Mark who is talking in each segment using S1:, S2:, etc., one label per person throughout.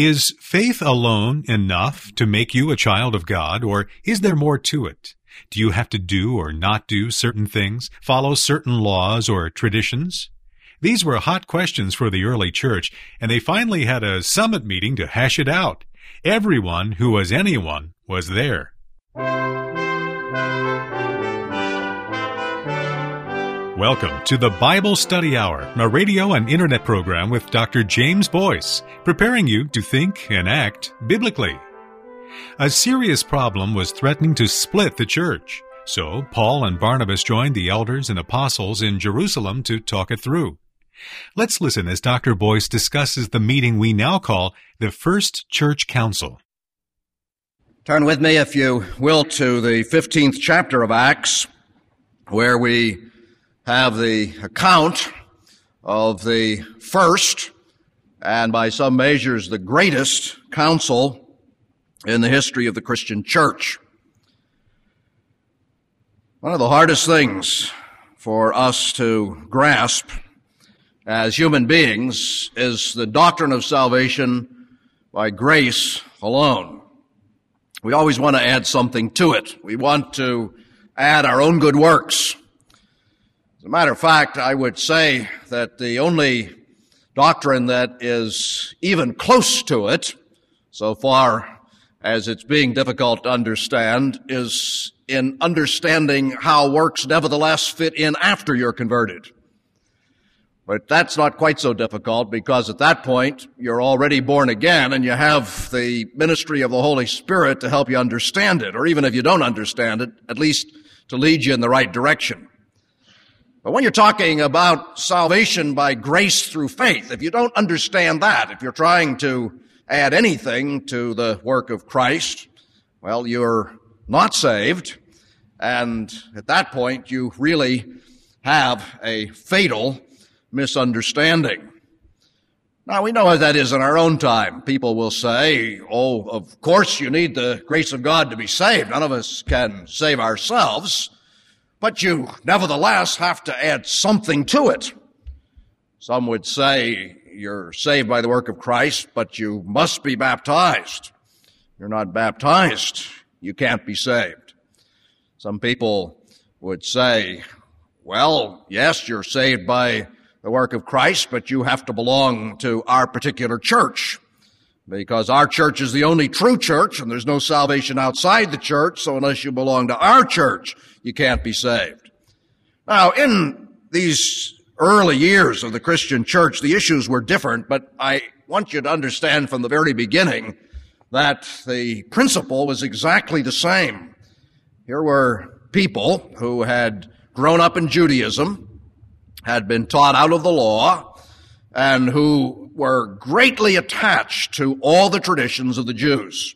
S1: Is faith alone enough to make you a child of God, or is there more to it? Do you have to do or not do certain things, follow certain laws or traditions? These were hot questions for the early church, and they finally had a summit meeting to hash it out. Everyone who was anyone was there. Welcome to the Bible Study Hour, a radio and internet program with Dr. James Boice, preparing you to think and act biblically. A serious problem was threatening to split the church, so Paul and Barnabas joined the elders and apostles in Jerusalem to talk it through. Let's listen as Dr. Boice discusses the meeting we now call the First Church Council.
S2: Turn with me, if you will, to the 15th chapter of Acts, where we have the account of the first and by some measures the greatest council in the history of the Christian church. One of the hardest things for us to grasp as human beings is the doctrine of salvation by grace alone. We always want to add something to it. We want to add our own good works. As a matter of fact, I would say that the only doctrine that is even close to it, so far as it's being difficult to understand, is in understanding how works nevertheless fit in after you're converted. But that's not quite so difficult because at that point you're already born again and you have the ministry of the Holy Spirit to help you understand it, or even if you don't understand it, at least to lead you in the right direction. But when you're talking about salvation by grace through faith, if you don't understand that, if you're trying to add anything to the work of Christ, well, you're not saved. And at that point, you really have a fatal misunderstanding. Now, we know how that is in our own time. People will say, oh, of course you need the grace of God to be saved. None of us can save ourselves. But you nevertheless have to add something to it. Some would say you're saved by the work of Christ, but you must be baptized. You're not baptized, you can't be saved. Some people would say, well, yes, you're saved by the work of Christ, but you have to belong to our particular church because our church is the only true church and there's no salvation outside the church. So unless you belong to our church, you can't be saved. Now, in these early years of the Christian church, the issues were different, but I want you to understand from the very beginning that the principle was exactly the same. Here were people who had grown up in Judaism, had been taught out of the law, and who were greatly attached to all the traditions of the Jews.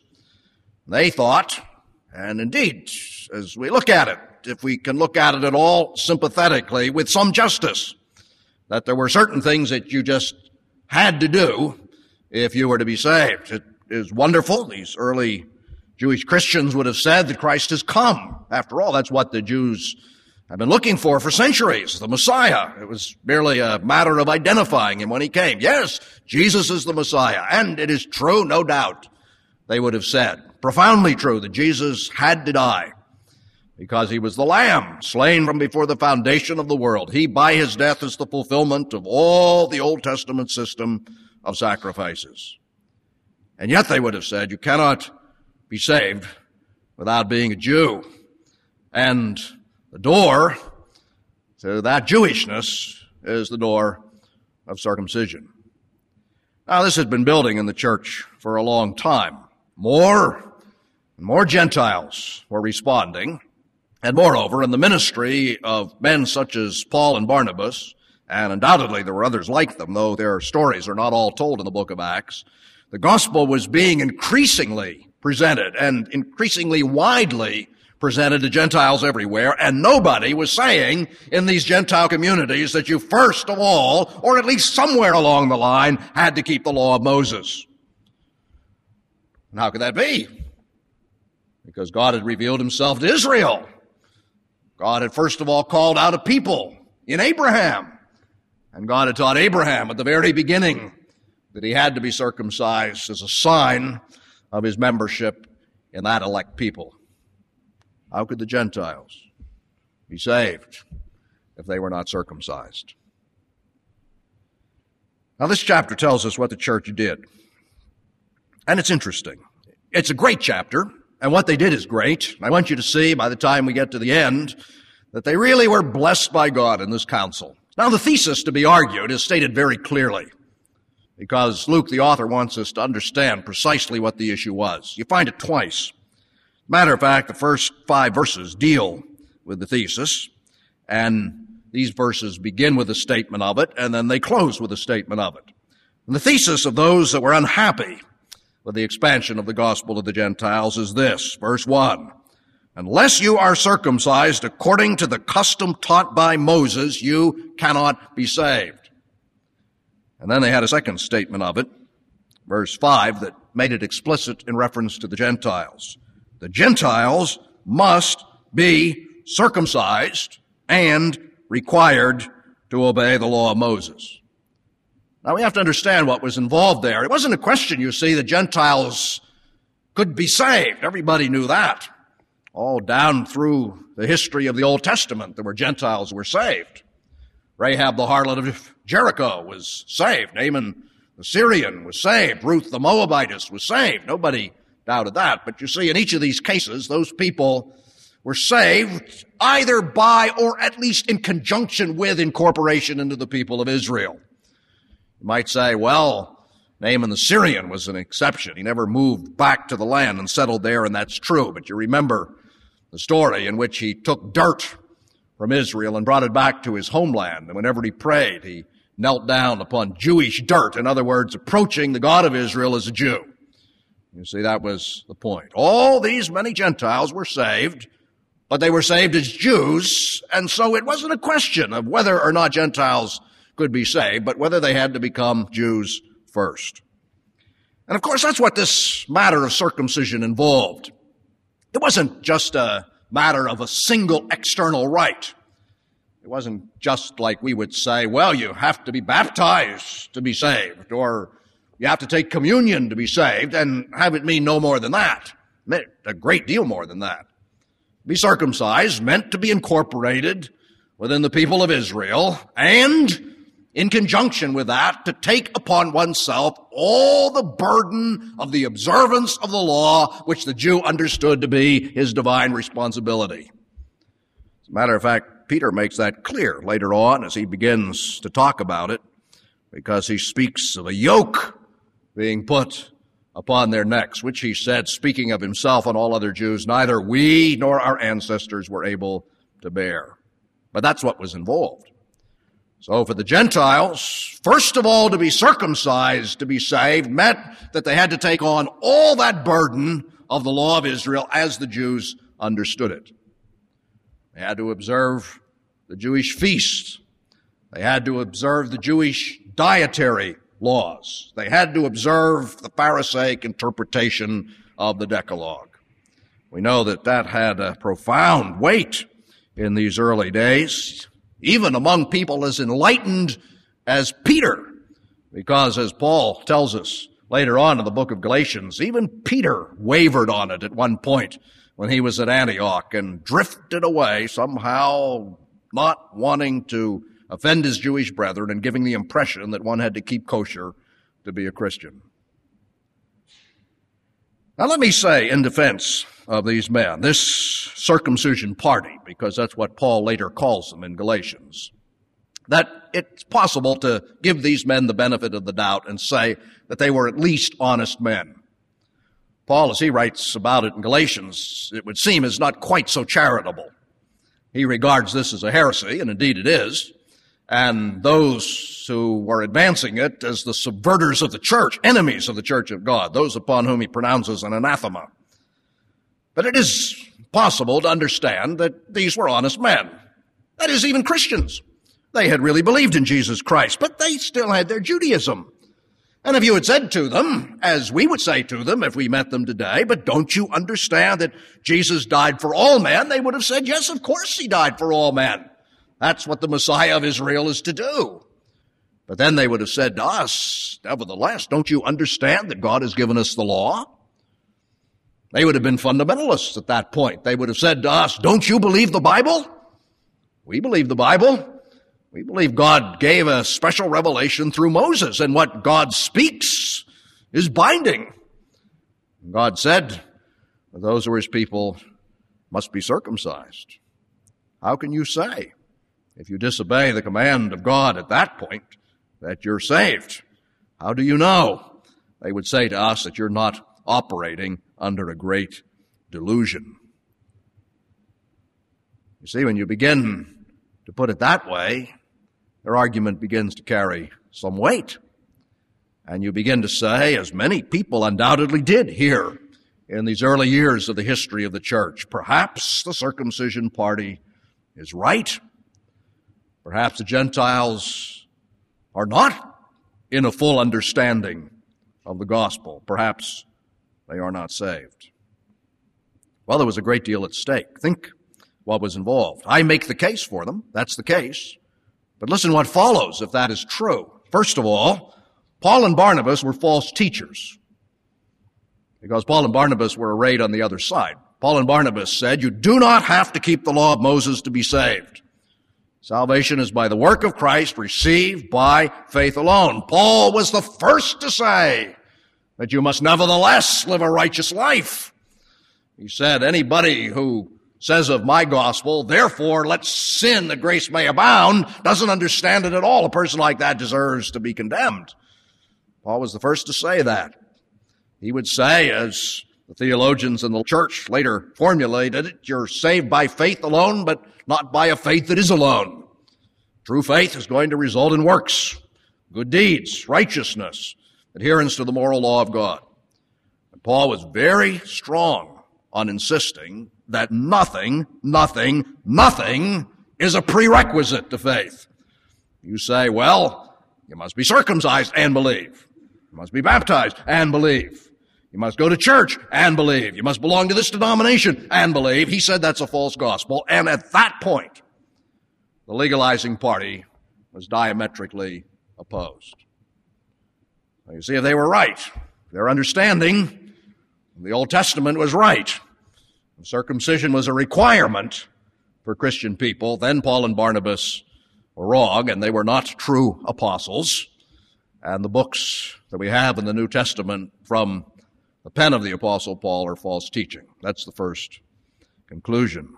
S2: They thought, and indeed, as we look at it, if we can look at it at all sympathetically with some justice, that there were certain things that you just had to do if you were to be saved. It is wonderful. These early Jewish Christians would have said that Christ has come. After all, that's what the Jews have been looking for for centuries, the Messiah. It was merely a matter of identifying him when he came. Yes, Jesus is the Messiah. And it is true, no doubt, they would have said. Profoundly true that Jesus had to die because he was the lamb slain from before the foundation of the world. He, by his death, is the fulfillment of all the Old Testament system of sacrifices. And yet they would have said, you cannot be saved without being a Jew. And the door to that Jewishness is the door of circumcision. Now, this had been building in the church for a long time. More and more Gentiles were responding and moreover, in the ministry of men such as Paul and Barnabas, and undoubtedly there were others like them, though their stories are not all told in the book of Acts, the gospel was being increasingly presented and increasingly widely presented to Gentiles everywhere, and nobody was saying in these Gentile communities that you first of all, or at least somewhere along the line, had to keep the law of Moses. And how could that be? Because God had revealed himself to Israel God had first of all called out a people in Abraham. And God had taught Abraham at the very beginning that he had to be circumcised as a sign of his membership in that elect people. How could the Gentiles be saved if they were not circumcised? Now, this chapter tells us what the church did. And it's interesting. It's a great chapter, and what they did is great. I want you to see by the time we get to the end that they really were blessed by God in this council. Now, the thesis to be argued is stated very clearly because Luke, the author, wants us to understand precisely what the issue was. You find it twice. Matter of fact, the first five verses deal with the thesis, and these verses begin with a statement of it, and then they close with a statement of it. And the thesis of those that were unhappy with the expansion of the gospel to the Gentiles is this, verse one. Unless you are circumcised according to the custom taught by Moses, you cannot be saved. And then they had a second statement of it, verse 5, that made it explicit in reference to the Gentiles. The Gentiles must be circumcised and required to obey the law of Moses. Now we have to understand what was involved there. It wasn't a question, you see, the Gentiles could be saved. Everybody knew that. All down through the history of the Old Testament, there were Gentiles who were saved. Rahab the harlot of Jericho was saved. Naaman the Syrian was saved. Ruth the Moabitess was saved. Nobody doubted that. But you see, in each of these cases, those people were saved either by or at least in conjunction with incorporation into the people of Israel. You might say, well, Naaman the Syrian was an exception. He never moved back to the land and settled there, and that's true. But you remember the story in which he took dirt from Israel and brought it back to his homeland. And whenever he prayed, he knelt down upon Jewish dirt. In other words, approaching the God of Israel as a Jew. You see, that was the point. All these many Gentiles were saved, but they were saved as Jews, and so it wasn't a question of whether or not Gentiles could be saved, but whether they had to become Jews first. And of course, that's what this matter of circumcision involved. It wasn't just a matter of a single external rite. It wasn't just like we would say, well, you have to be baptized to be saved, or you have to take communion to be saved, and have it mean no more than that. A great deal more than that. Be circumcised meant to be incorporated within the people of Israel, and in conjunction with that, to take upon oneself all the burden of the observance of the law, which the Jew understood to be his divine responsibility. As a matter of fact, Peter makes that clear later on as he begins to talk about it, because he speaks of a yoke being put upon their necks, which he said, speaking of himself and all other Jews, neither we nor our ancestors were able to bear. But that's what was involved. So for the Gentiles, first of all, to be circumcised to be saved meant that they had to take on all that burden of the law of Israel as the Jews understood it. They had to observe the Jewish feasts. They had to observe the Jewish dietary laws. They had to observe the Pharisaic interpretation of the Decalogue. We know that that had a profound weight in these early days even among people as enlightened as Peter. Because as Paul tells us later on in the book of Galatians, even Peter wavered on it at one point when he was at Antioch and drifted away somehow not wanting to offend his Jewish brethren and giving the impression that one had to keep kosher to be a Christian. Now let me say in defense of these men, this circumcision party, because that's what Paul later calls them in Galatians, that it's possible to give these men the benefit of the doubt and say that they were at least honest men. Paul, as he writes about it in Galatians, it would seem is not quite so charitable. He regards this as a heresy, and indeed it is, and those who were advancing it as the subverters of the church, enemies of the church of God, those upon whom he pronounces an anathema. But it is possible to understand that these were honest men. That is, even Christians. They had really believed in Jesus Christ, but they still had their Judaism. And if you had said to them, as we would say to them if we met them today, but don't you understand that Jesus died for all men? They would have said, yes, of course he died for all men. That's what the Messiah of Israel is to do. But then they would have said to us, nevertheless, don't you understand that God has given us the law? They would have been fundamentalists at that point. They would have said to us, don't you believe the Bible? We believe the Bible. We believe God gave a special revelation through Moses, and what God speaks is binding. God said, those who are his people must be circumcised. How can you say, if you disobey the command of God at that point, that you're saved? How do you know? They would say to us that you're not operating under a great delusion. You see, when you begin to put it that way, their argument begins to carry some weight. And you begin to say, as many people undoubtedly did here in these early years of the history of the church, perhaps the circumcision party is right. Perhaps the Gentiles are not in a full understanding of the gospel. Perhaps they are not saved. Well, there was a great deal at stake. Think what was involved. I make the case for them. That's the case. But listen what follows if that is true. First of all, Paul and Barnabas were false teachers. Because Paul and Barnabas were arrayed on the other side. Paul and Barnabas said, You do not have to keep the law of Moses to be saved. Salvation is by the work of Christ received by faith alone. Paul was the first to say that you must nevertheless live a righteous life. He said, anybody who says of my gospel, therefore let sin that grace may abound, doesn't understand it at all. A person like that deserves to be condemned. Paul was the first to say that. He would say, as the theologians in the church later formulated it, you're saved by faith alone, but not by a faith that is alone. True faith is going to result in works, good deeds, righteousness, adherence to the moral law of God. And Paul was very strong on insisting that nothing, nothing, nothing is a prerequisite to faith. You say, well, you must be circumcised and believe. You must be baptized and believe. You must go to church and believe. You must belong to this denomination and believe. He said that's a false gospel. And at that point, the legalizing party was diametrically opposed. Now you see, if they were right, their understanding of the Old Testament was right, circumcision was a requirement for Christian people, then Paul and Barnabas were wrong, and they were not true apostles. And the books that we have in the New Testament from the pen of the Apostle Paul or false teaching. That's the first conclusion.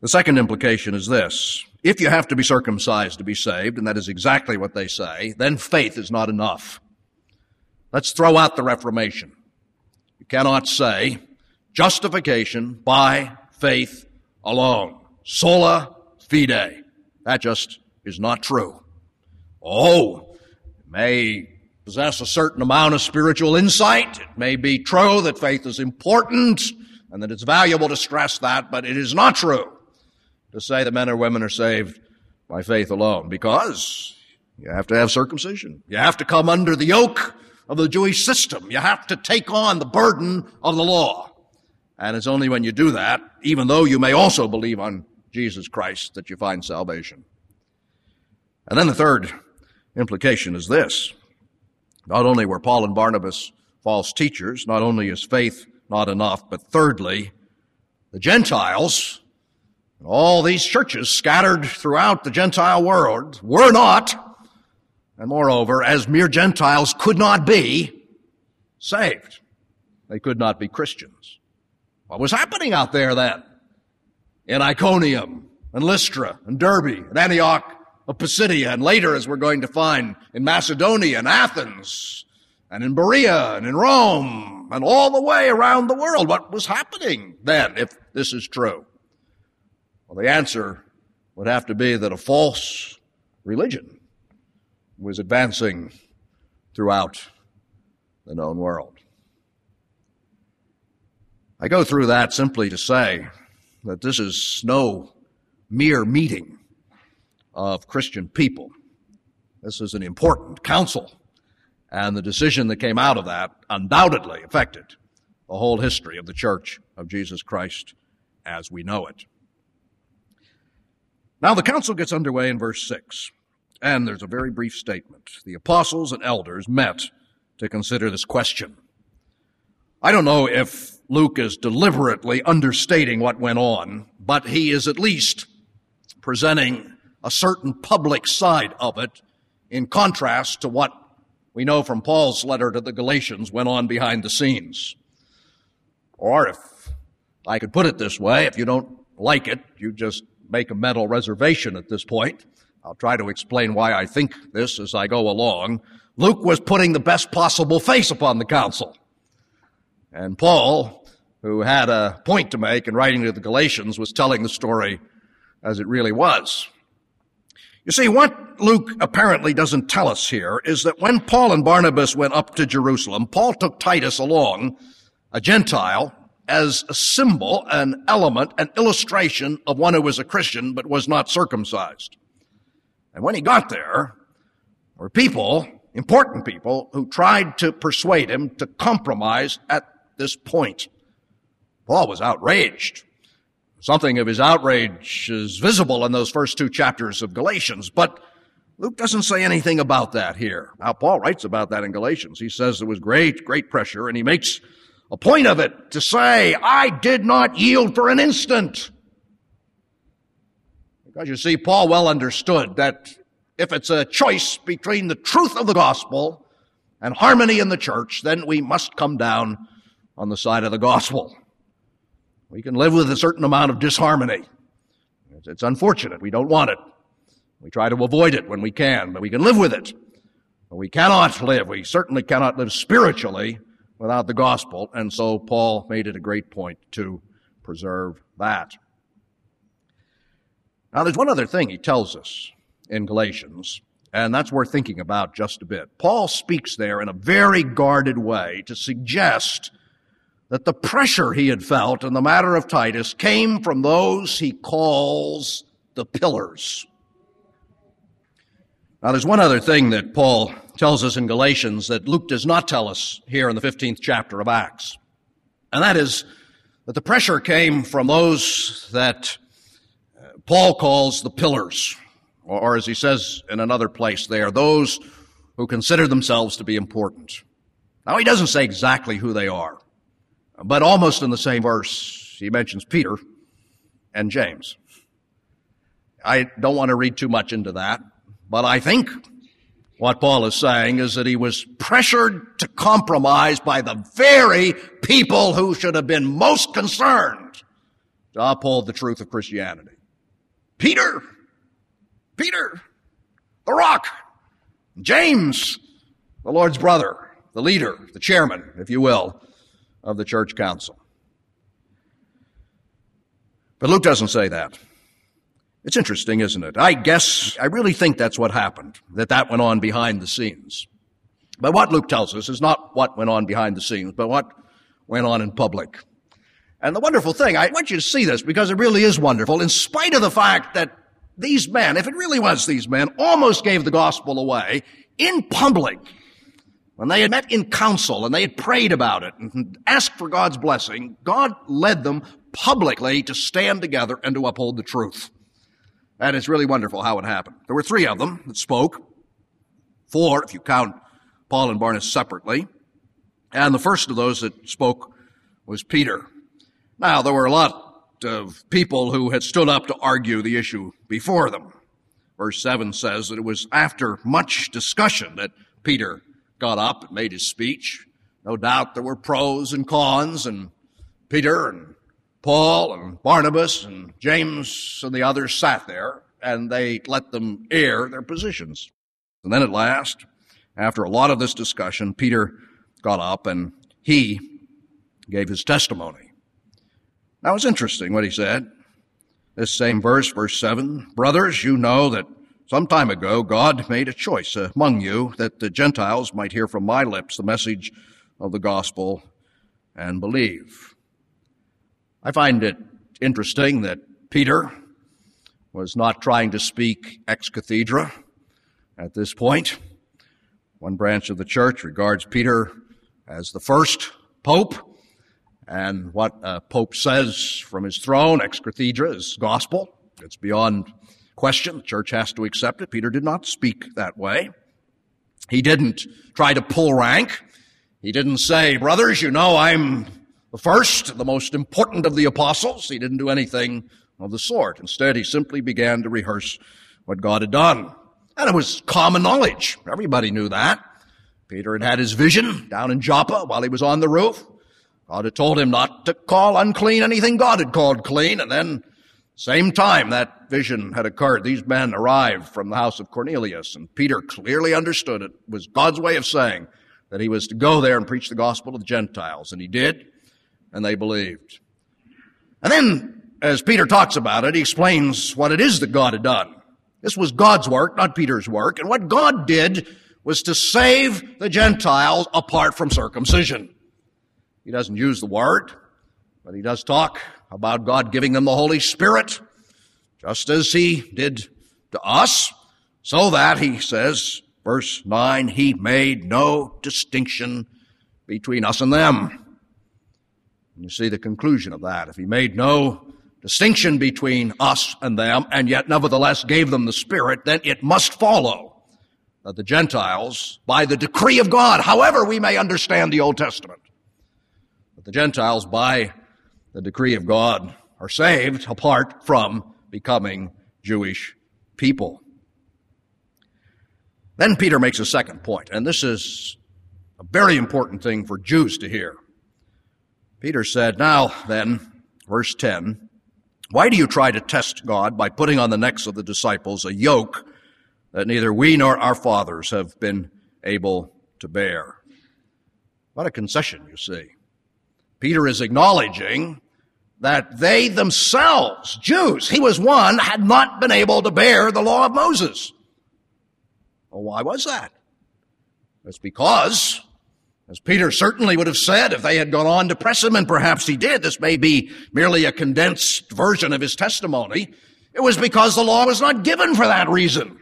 S2: The second implication is this. If you have to be circumcised to be saved, and that is exactly what they say, then faith is not enough. Let's throw out the Reformation. You cannot say, Justification by faith alone. Sola fide. That just is not true. Oh, it may possess a certain amount of spiritual insight. It may be true that faith is important and that it's valuable to stress that, but it is not true to say that men or women are saved by faith alone because you have to have circumcision. You have to come under the yoke of the Jewish system. You have to take on the burden of the law. And it's only when you do that, even though you may also believe on Jesus Christ, that you find salvation. And then the third implication is this. Not only were Paul and Barnabas false teachers, not only is faith not enough, but thirdly, the Gentiles, all these churches scattered throughout the Gentile world, were not, and moreover, as mere Gentiles could not be saved. They could not be Christians. What was happening out there then? In Iconium and Lystra and Derbe and Antioch of Pisidia and later, as we're going to find, in Macedonia and Athens and in Berea and in Rome and all the way around the world. What was happening then if this is true? Well, the answer would have to be that a false religion was advancing throughout the known world. I go through that simply to say that this is no mere meeting of Christian people. This is an important council, and the decision that came out of that undoubtedly affected the whole history of the Church of Jesus Christ as we know it. Now, the council gets underway in verse 6, and there's a very brief statement. The apostles and elders met to consider this question. I don't know if Luke is deliberately understating what went on, but he is at least presenting a certain public side of it in contrast to what we know from Paul's letter to the Galatians went on behind the scenes. Or if I could put it this way, if you don't like it, you just make a mental reservation at this point. I'll try to explain why I think this as I go along. Luke was putting the best possible face upon the council. And Paul, who had a point to make in writing to the Galatians, was telling the story as it really was. You see, what Luke apparently doesn't tell us here is that when Paul and Barnabas went up to Jerusalem, Paul took Titus along, a Gentile, as a symbol, an element, an illustration of one who was a Christian but was not circumcised. And when he got there, there were people, important people, who tried to persuade him to compromise at this point. Paul was outraged. Something of his outrage is visible in those first two chapters of Galatians, but Luke doesn't say anything about that here. Now, Paul writes about that in Galatians. He says there was great, great pressure, and he makes a point of it to say, I did not yield for an instant. Because you see, Paul well understood that if it's a choice between the truth of the gospel and harmony in the church, then we must come down on the side of the gospel. We can live with a certain amount of disharmony. It's unfortunate. We don't want it. We try to avoid it when we can, but we can live with it. But we cannot live. We certainly cannot live spiritually without the gospel. And so Paul made it a great point to preserve that. Now, there's one other thing he tells us in Galatians, and that's worth thinking about just a bit. Paul speaks there in a very guarded way to suggest that the pressure he had felt in the matter of Titus came from those he calls the pillars. Now, there's one other thing that Paul tells us in Galatians that Luke does not tell us here in the 15th chapter of Acts. And that is that the pressure came from those that uh, Paul calls the pillars, or as he says in another place there, those who consider themselves to be important. Now, he doesn't say exactly who they are. But almost in the same verse, he mentions Peter and James. I don't want to read too much into that, but I think what Paul is saying is that he was pressured to compromise by the very people who should have been most concerned to uphold the truth of Christianity. Peter, Peter, the rock, James, the Lord's brother, the leader, the chairman, if you will, of the church council. But Luke doesn't say that. It's interesting, isn't it? I guess, I really think that's what happened, that that went on behind the scenes. But what Luke tells us is not what went on behind the scenes, but what went on in public. And the wonderful thing, I want you to see this because it really is wonderful, in spite of the fact that these men, if it really was these men, almost gave the gospel away in public. When they had met in council and they had prayed about it and asked for God's blessing, God led them publicly to stand together and to uphold the truth. And it's really wonderful how it happened. There were three of them that spoke. Four, if you count Paul and Barnabas separately. And the first of those that spoke was Peter. Now, there were a lot of people who had stood up to argue the issue before them. Verse 7 says that it was after much discussion that Peter got up and made his speech. No doubt there were pros and cons, and Peter and Paul and Barnabas and James and the others sat there and they let them air their positions. And then at last, after a lot of this discussion, Peter got up and he gave his testimony. That was interesting what he said. This same verse, verse 7 Brothers, you know that some time ago, God made a choice among you that the Gentiles might hear from my lips the message of the gospel and believe. I find it interesting that Peter was not trying to speak ex cathedra at this point. One branch of the church regards Peter as the first pope, and what a pope says from his throne, ex cathedra, is gospel. It's beyond question. The church has to accept it. Peter did not speak that way. He didn't try to pull rank. He didn't say, brothers, you know, I'm the first, the most important of the apostles. He didn't do anything of the sort. Instead, he simply began to rehearse what God had done. And it was common knowledge. Everybody knew that. Peter had had his vision down in Joppa while he was on the roof. God had told him not to call unclean anything God had called clean. And then, same time that vision had occurred, these men arrived from the house of Cornelius. And Peter clearly understood it was God's way of saying that he was to go there and preach the gospel to the Gentiles. And he did, and they believed. And then, as Peter talks about it, he explains what it is that God had done. This was God's work, not Peter's work. And what God did was to save the Gentiles apart from circumcision. He doesn't use the word, but he does talk about God giving them the Holy Spirit, just as he did to us, so that, he says, verse 9, he made no distinction between us and them. And you see the conclusion of that. If he made no distinction between us and them, and yet nevertheless gave them the Spirit, then it must follow that the Gentiles, by the decree of God, however we may understand the Old Testament, that the Gentiles, by the decree of God, are saved apart from becoming Jewish people. Then Peter makes a second point, and this is a very important thing for Jews to hear. Peter said, Now then, verse 10, why do you try to test God by putting on the necks of the disciples a yoke that neither we nor our fathers have been able to bear? What a concession, you see. Peter is acknowledging that they themselves, Jews, he was one, had not been able to bear the law of Moses. Well, why was that? It's because as Peter certainly would have said if they had gone on to press him, and perhaps he did, this may be merely a condensed version of his testimony. It was because the law was not given for that reason.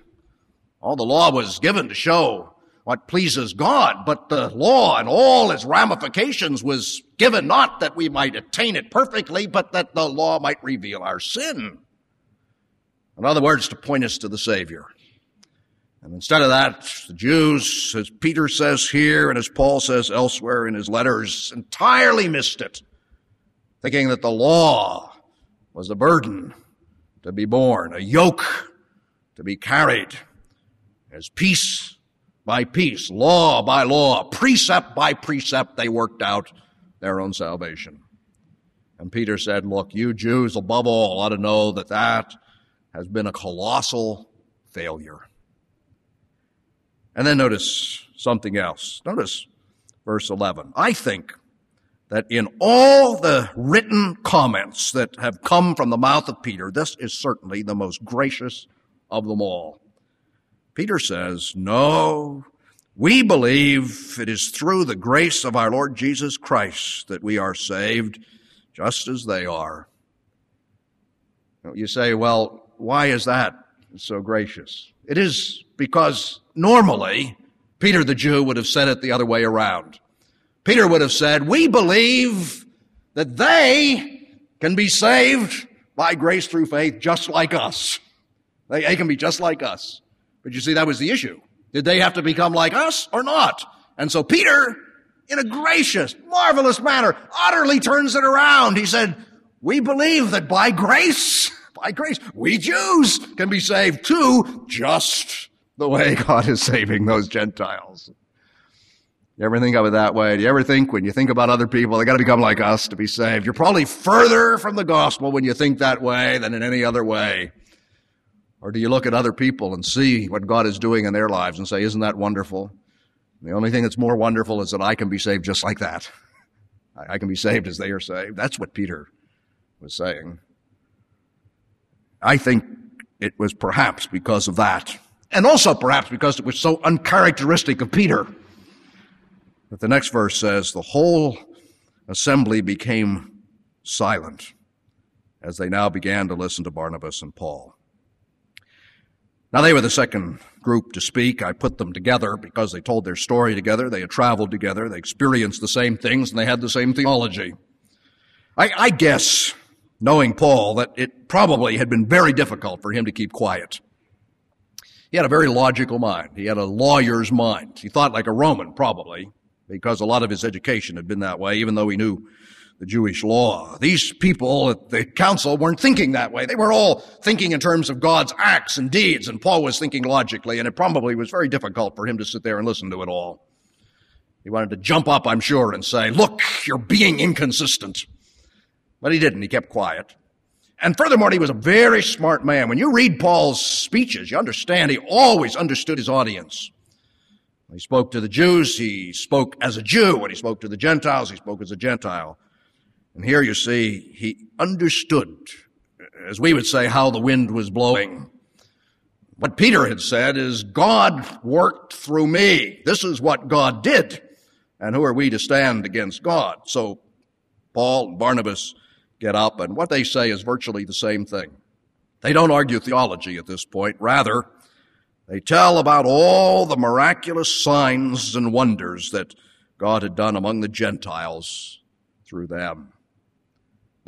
S2: All the law was given to show what pleases God, but the law and all its ramifications was given not that we might attain it perfectly, but that the law might reveal our sin. In other words, to point us to the Savior. And instead of that, the Jews, as Peter says here and as Paul says elsewhere in his letters, entirely missed it, thinking that the law was a burden to be borne, a yoke to be carried, as piece by piece, law by law, precept by precept, they worked out their own salvation. And Peter said, Look, you Jews above all ought to know that that has been a colossal failure. And then notice something else. Notice verse 11. I think that in all the written comments that have come from the mouth of Peter, this is certainly the most gracious of them all. Peter says, No, we believe it is through the grace of our Lord Jesus Christ that we are saved, just as they are. You say, well, why is that so gracious? It is because normally Peter the Jew would have said it the other way around. Peter would have said, We believe that they can be saved by grace through faith just like us. They, they, can be just like us. But you see, that was the issue. Did they have to become like us or not? And so Peter, in a gracious, marvelous manner, utterly turns it around. He said, We believe that by grace, by grace, we Jews can be saved too, just the way God is saving those Gentiles. You ever think of it that way? Do you ever think when you think about other people, they got to become like us to be saved? You're probably further from the gospel when you think that way than in any other way. Or do you look at other people and see what God is doing in their lives and say, isn't that wonderful? The only thing that's more wonderful is that I can be saved just like that. I can be saved as they are saved. That's what Peter was saying. I think it was perhaps because of that and also perhaps because it was so uncharacteristic of Peter. But the next verse says, the whole assembly became silent as they now began to listen to Barnabas and Paul. Now they were the second group to speak. I put them together because they told their story together. They had traveled together. They experienced the same things and they had the same theology. I, I guess knowing Paul, that it probably had been very difficult for him to keep quiet. He had a very logical mind. He had a lawyer's mind. He thought like a Roman, probably, because a lot of his education had been that way, even though he knew the Jewish law. These people at the council weren't thinking that way. They were all thinking in terms of God's acts and deeds, and Paul was thinking logically, and it probably was very difficult for him to sit there and listen to it all. He wanted to jump up, I'm sure, and say, look, you're being inconsistent. But he didn't. He kept quiet. And furthermore, he was a very smart man. When you read Paul's speeches, you understand he always understood his audience. When he spoke to the Jews, he spoke as a Jew. When he spoke to the Gentiles, he spoke as a Gentile. And here you see, he understood, as we would say, how the wind was blowing. What Peter had said is, God worked through me. This is what God did. And who are we to stand against God? So Paul and Barnabas get up, and what they say is virtually the same thing. They don't argue theology at this point. Rather, they tell about all the miraculous signs and wonders that God had done among the Gentiles through them.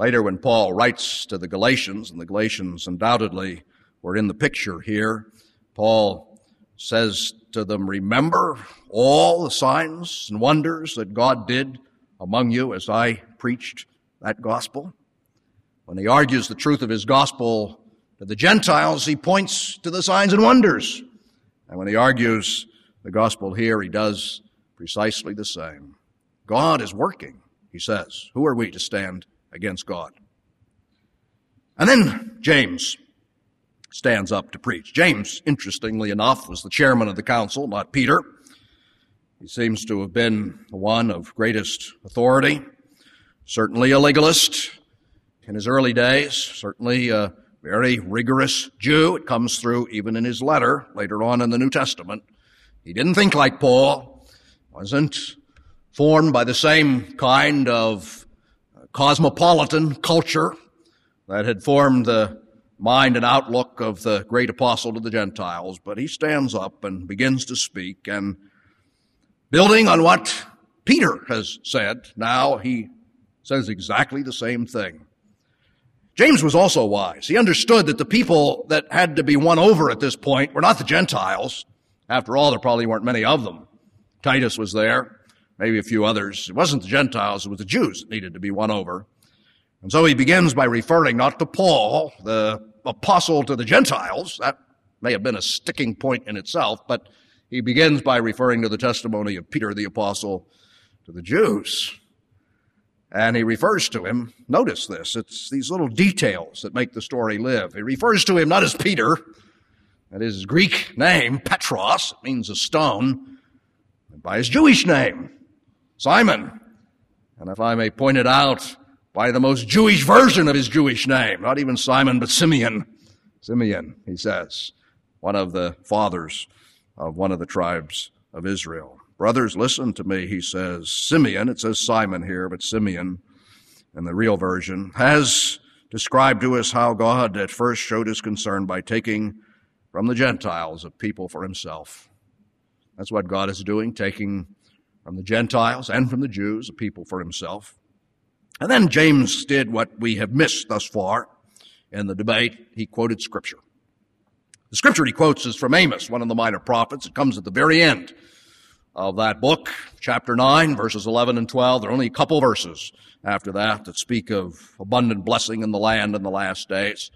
S2: Later, when Paul writes to the Galatians, and the Galatians undoubtedly were in the picture here, Paul says to them, Remember all the signs and wonders that God did among you as I preached that gospel. When he argues the truth of his gospel to the Gentiles, he points to the signs and wonders. And when he argues the gospel here, he does precisely the same. God is working, he says. Who are we to stand against God. And then James stands up to preach. James, interestingly enough, was the chairman of the council, not Peter. He seems to have been the one of greatest authority, certainly a legalist in his early days, certainly a very rigorous Jew. It comes through even in his letter later on in the New Testament. He didn't think like Paul, wasn't formed by the same kind of cosmopolitan culture that had formed the mind and outlook of the great apostle to the Gentiles, but he stands up and begins to speak and building on what Peter has said, now he says exactly the same thing. James was also wise. He understood that the people that had to be won over at this point were not the Gentiles. After all, there probably weren't many of them. Titus was there maybe a few others. It wasn't the Gentiles, it was the Jews that needed to be won over. And so he begins by referring not to Paul, the apostle to the Gentiles. That may have been a sticking point in itself, but he begins by referring to the testimony of Peter the apostle to the Jews. And he refers to him, notice this, it's these little details that make the story live. He refers to him not as Peter, that is his Greek name, Petros, it means a stone, but by his Jewish name, Simon. And if I may point it out, by the most Jewish version of his Jewish name, not even Simon, but Simeon. Simeon, he says, one of the fathers of one of the tribes of Israel. Brothers, listen to me, he says. Simeon, it says Simon here, but Simeon in the real version, has described to us how God at first showed his concern by taking from the Gentiles a people for himself. That's what God is doing, taking from the Gentiles and from the Jews, a people for himself. And then James did what we have missed thus far in the debate. He quoted Scripture. The Scripture he quotes is from Amos, one of the minor prophets. It comes at the very end of that book, chapter 9, verses 11 and 12. There are only a couple verses after that that speak of abundant blessing in the land in the last days.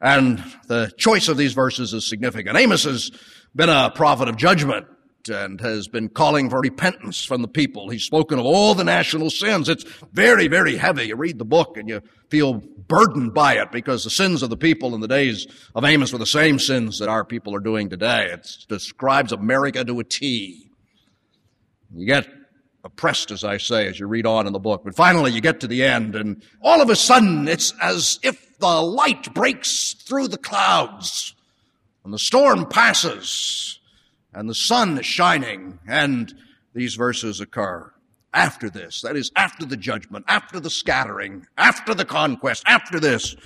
S2: And the choice of these verses is significant. Amos has been a prophet of judgment and has been calling for repentance from the people. He's spoken of all the national sins. It's very, very heavy. You read the book and you feel burdened by it because the sins of the people in the days of Amos were the same sins that our people are doing today. It describes America to a T. You get oppressed, as I say, as you read on in the book. But finally, you get to the end, and all of a sudden, it's as if the light breaks through the clouds, and the storm passes, and the sun is shining, and these verses occur. After this, that is, after the judgment, after the scattering, after the conquest, after this,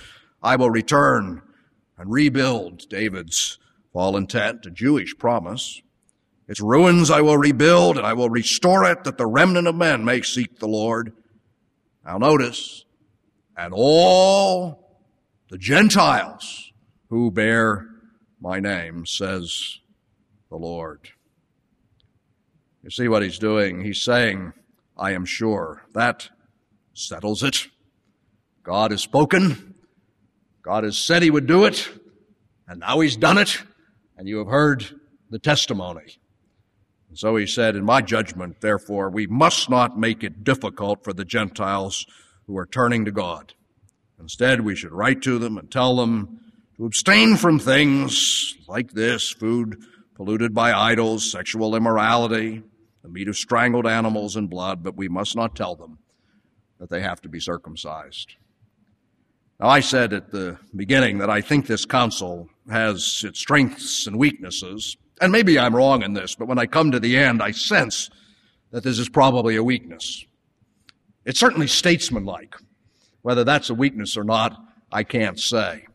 S2: I will return and rebuild David's fallen tent, a Jewish promise. Its ruins I will rebuild, and I will restore it that the remnant of men may seek the Lord. Now notice, and all the Gentiles who bear my name, says the Lord. You see what he's doing? He's saying, I am sure. That settles it. God has spoken. God has said he would do it. And now he's done it. And you have heard the testimony. And so he said, In my judgment, therefore, we must not make it difficult for the Gentiles who are turning to God. Instead, we should write to them and tell them to abstain from things like this food polluted by idols, sexual immorality, the meat of strangled animals and blood, but we must not tell them that they have to be circumcised. Now, I said at the beginning that I think this council has its strengths and weaknesses, and maybe I'm wrong in this, but when I come to the end, I sense that this is probably a weakness. It's certainly statesmanlike. Whether that's a weakness or not, I can't say.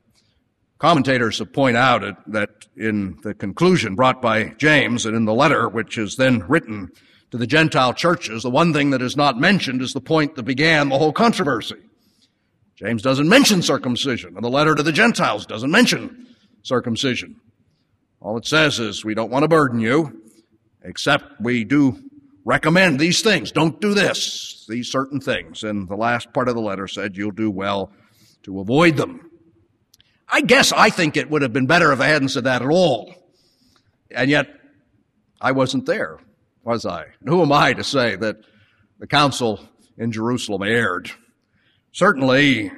S2: Commentators have pointed out that in the conclusion brought by James and in the letter which is then written to the Gentile churches, the one thing that is not mentioned is the point that began the whole controversy. James doesn't mention circumcision, and the letter to the Gentiles doesn't mention circumcision. All it says is, we don't want to burden you, except we do recommend these things. Don't do this, these certain things. And the last part of the letter said, you'll do well to avoid them. I guess I think it would have been better if I hadn't said that at all. And yet, I wasn't there, was I? Who am I to say that the council in Jerusalem erred? Certainly,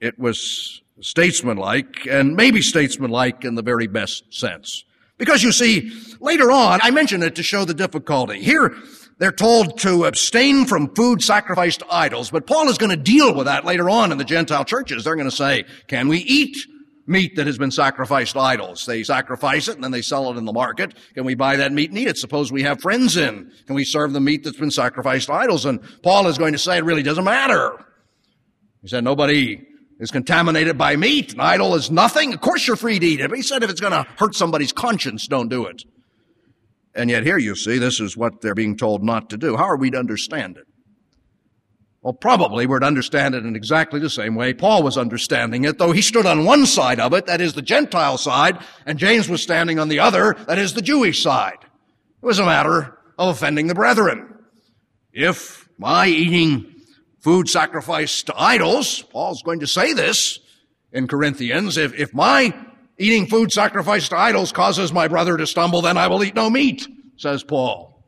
S2: it was statesmanlike, and maybe statesmanlike in the very best sense. Because you see, later on, I mention it to show the difficulty. Here, they're told to abstain from food sacrificed to idols, but Paul is going to deal with that later on in the Gentile churches. They're going to say, can we eat meat that has been sacrificed to idols? They sacrifice it and then they sell it in the market. Can we buy that meat and eat it? Suppose we have friends in. Can we serve the meat that's been sacrificed to idols? And Paul is going to say it really doesn't matter. He said, nobody is contaminated by meat. An idol is nothing. Of course you're free to eat it. But he said, if it's going to hurt somebody's conscience, don't do it. And yet here you see, this is what they're being told not to do. How are we to understand it? Well, probably we're to understand it in exactly the same way Paul was understanding it, though he stood on one side of it, that is the Gentile side, and James was standing on the other, that is the Jewish side. It was a matter of offending the brethren. If my eating food sacrificed to idols. Paul's going to say this in Corinthians. If, if my eating food sacrificed to idols causes my brother to stumble, then I will eat no meat, says Paul.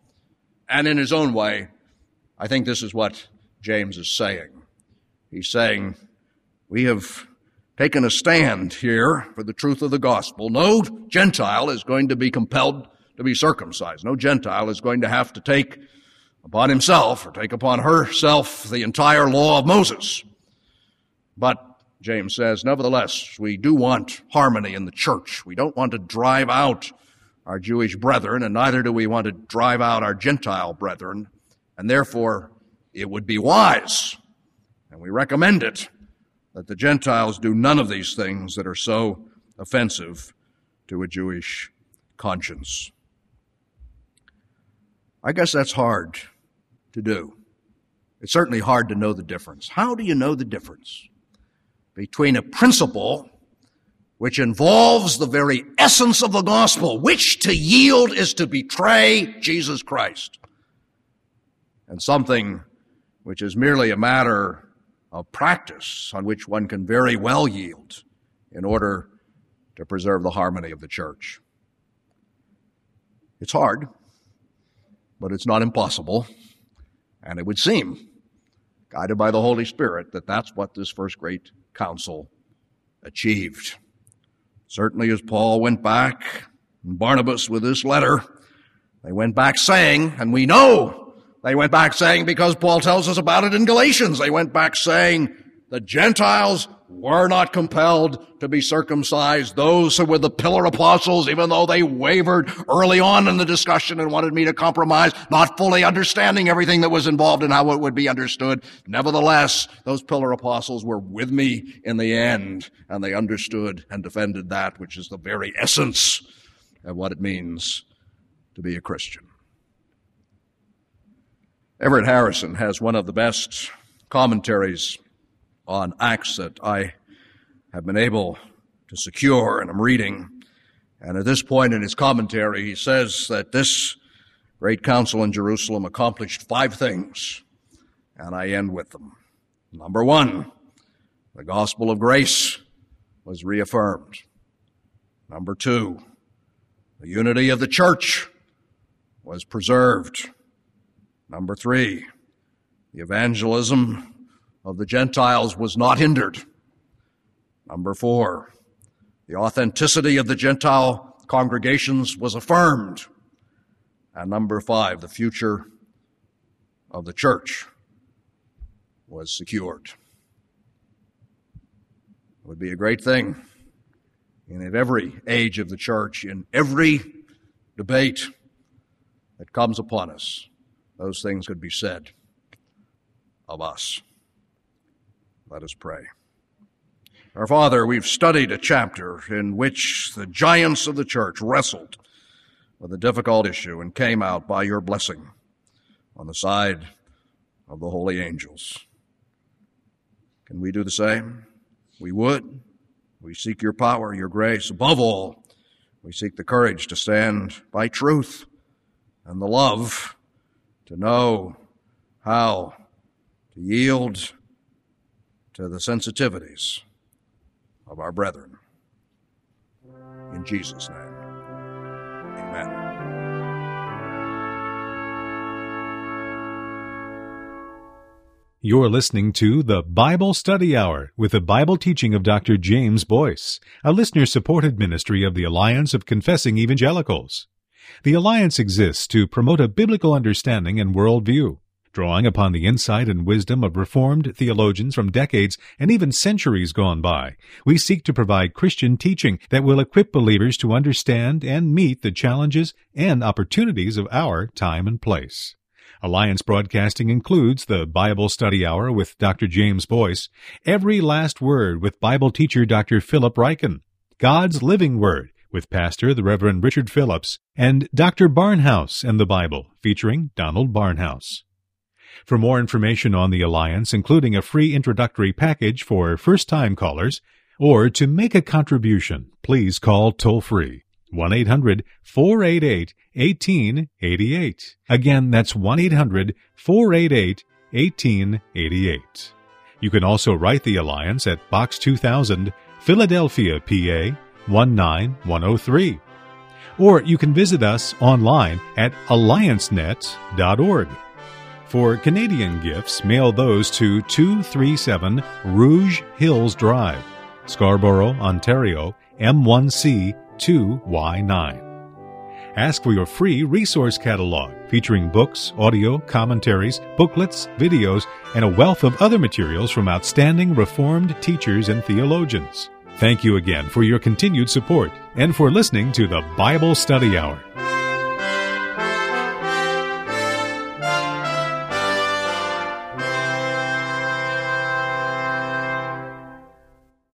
S2: And in his own way, I think this is what James is saying. He's saying, we have taken a stand here for the truth of the gospel. No Gentile is going to be compelled to be circumcised. No Gentile is going to have to take upon himself or take upon herself the entire law of Moses. But, James says, nevertheless, we do want harmony in the church. We don't want to drive out our Jewish brethren, and neither do we want to drive out our Gentile brethren, and therefore it would be wise, and we recommend it, that the Gentiles do none of these things that are so offensive to a Jewish conscience. I guess that's hard to do. It's certainly hard to know the difference. How do you know the difference between a principle which involves the very essence of the gospel, which to yield is to betray Jesus Christ, and something which is merely a matter of practice on which one can very well yield in order to preserve the harmony of the church? It's hard but it's not impossible. And it would seem, guided by the Holy Spirit, that that's what this first great council achieved. Certainly, as Paul went back, and Barnabas with this letter, they went back saying, and we know they went back saying because Paul tells us about it in Galatians, they went back saying, the Gentiles were not compelled to be circumcised. Those who were the pillar apostles, even though they wavered early on in the discussion and wanted me to compromise, not fully understanding everything that was involved and how it would be understood. Nevertheless, those pillar apostles were with me in the end and they understood and defended that which is the very essence of what it means to be a Christian. Everett Harrison has one of the best commentaries on Acts that I have been able to secure and I'm reading. And at this point in his commentary, he says that this great council in Jerusalem accomplished five things, and I end with them. Number one, the gospel of grace was reaffirmed. Number two, the unity of the church was preserved. Number three, the evangelism of the Gentiles was not hindered. Number four, the authenticity of the Gentile congregations was affirmed. And number five, the future of the church was secured. It would be a great thing in every age of the church, in every debate that comes upon us, those things could be said of us. Let us pray. Our Father, we've studied a chapter in which the giants of the church wrestled with a difficult issue and came out by your blessing on the side of the holy angels. Can we do the same? We would. We seek your power, your grace. Above all, we seek the courage to stand by truth and the love to know how to yield to the sensitivities of our brethren. In Jesus' name. Amen.
S1: You're listening to the Bible Study Hour with the Bible teaching of Dr. James Boice, a listener supported ministry of the Alliance of Confessing Evangelicals. The Alliance exists to promote a biblical understanding and worldview, drawing upon the insight and wisdom of Reformed theologians from decades and even centuries gone by. We seek to provide Christian teaching that will equip believers to understand and meet the challenges and opportunities of our time and place. Alliance Broadcasting includes the Bible Study Hour with Dr. James Boice, Every Last Word with Bible teacher Dr. Philip Ryken, God's Living Word with Pastor the Reverend Richard Phillips, and Dr. Barnhouse and the Bible featuring Donald Barnhouse. For more information on the Alliance, including a free introductory package for first time callers, or to make a contribution, please call toll free 1 800 488 1888. Again, that's 1 800 488 1888. You can also write the Alliance at Box 2000, Philadelphia, PA 19103. Or you can visit us online at alliancenet.org. For Canadian gifts, mail those to 237 Rouge Hills Drive, Scarborough, Ontario, M1C 2Y9. Ask for your free resource catalog featuring books, audio, commentaries, booklets, videos, and a wealth of other materials from outstanding Reformed teachers and theologians. Thank you again for your continued support and for listening to the Bible Study Hour.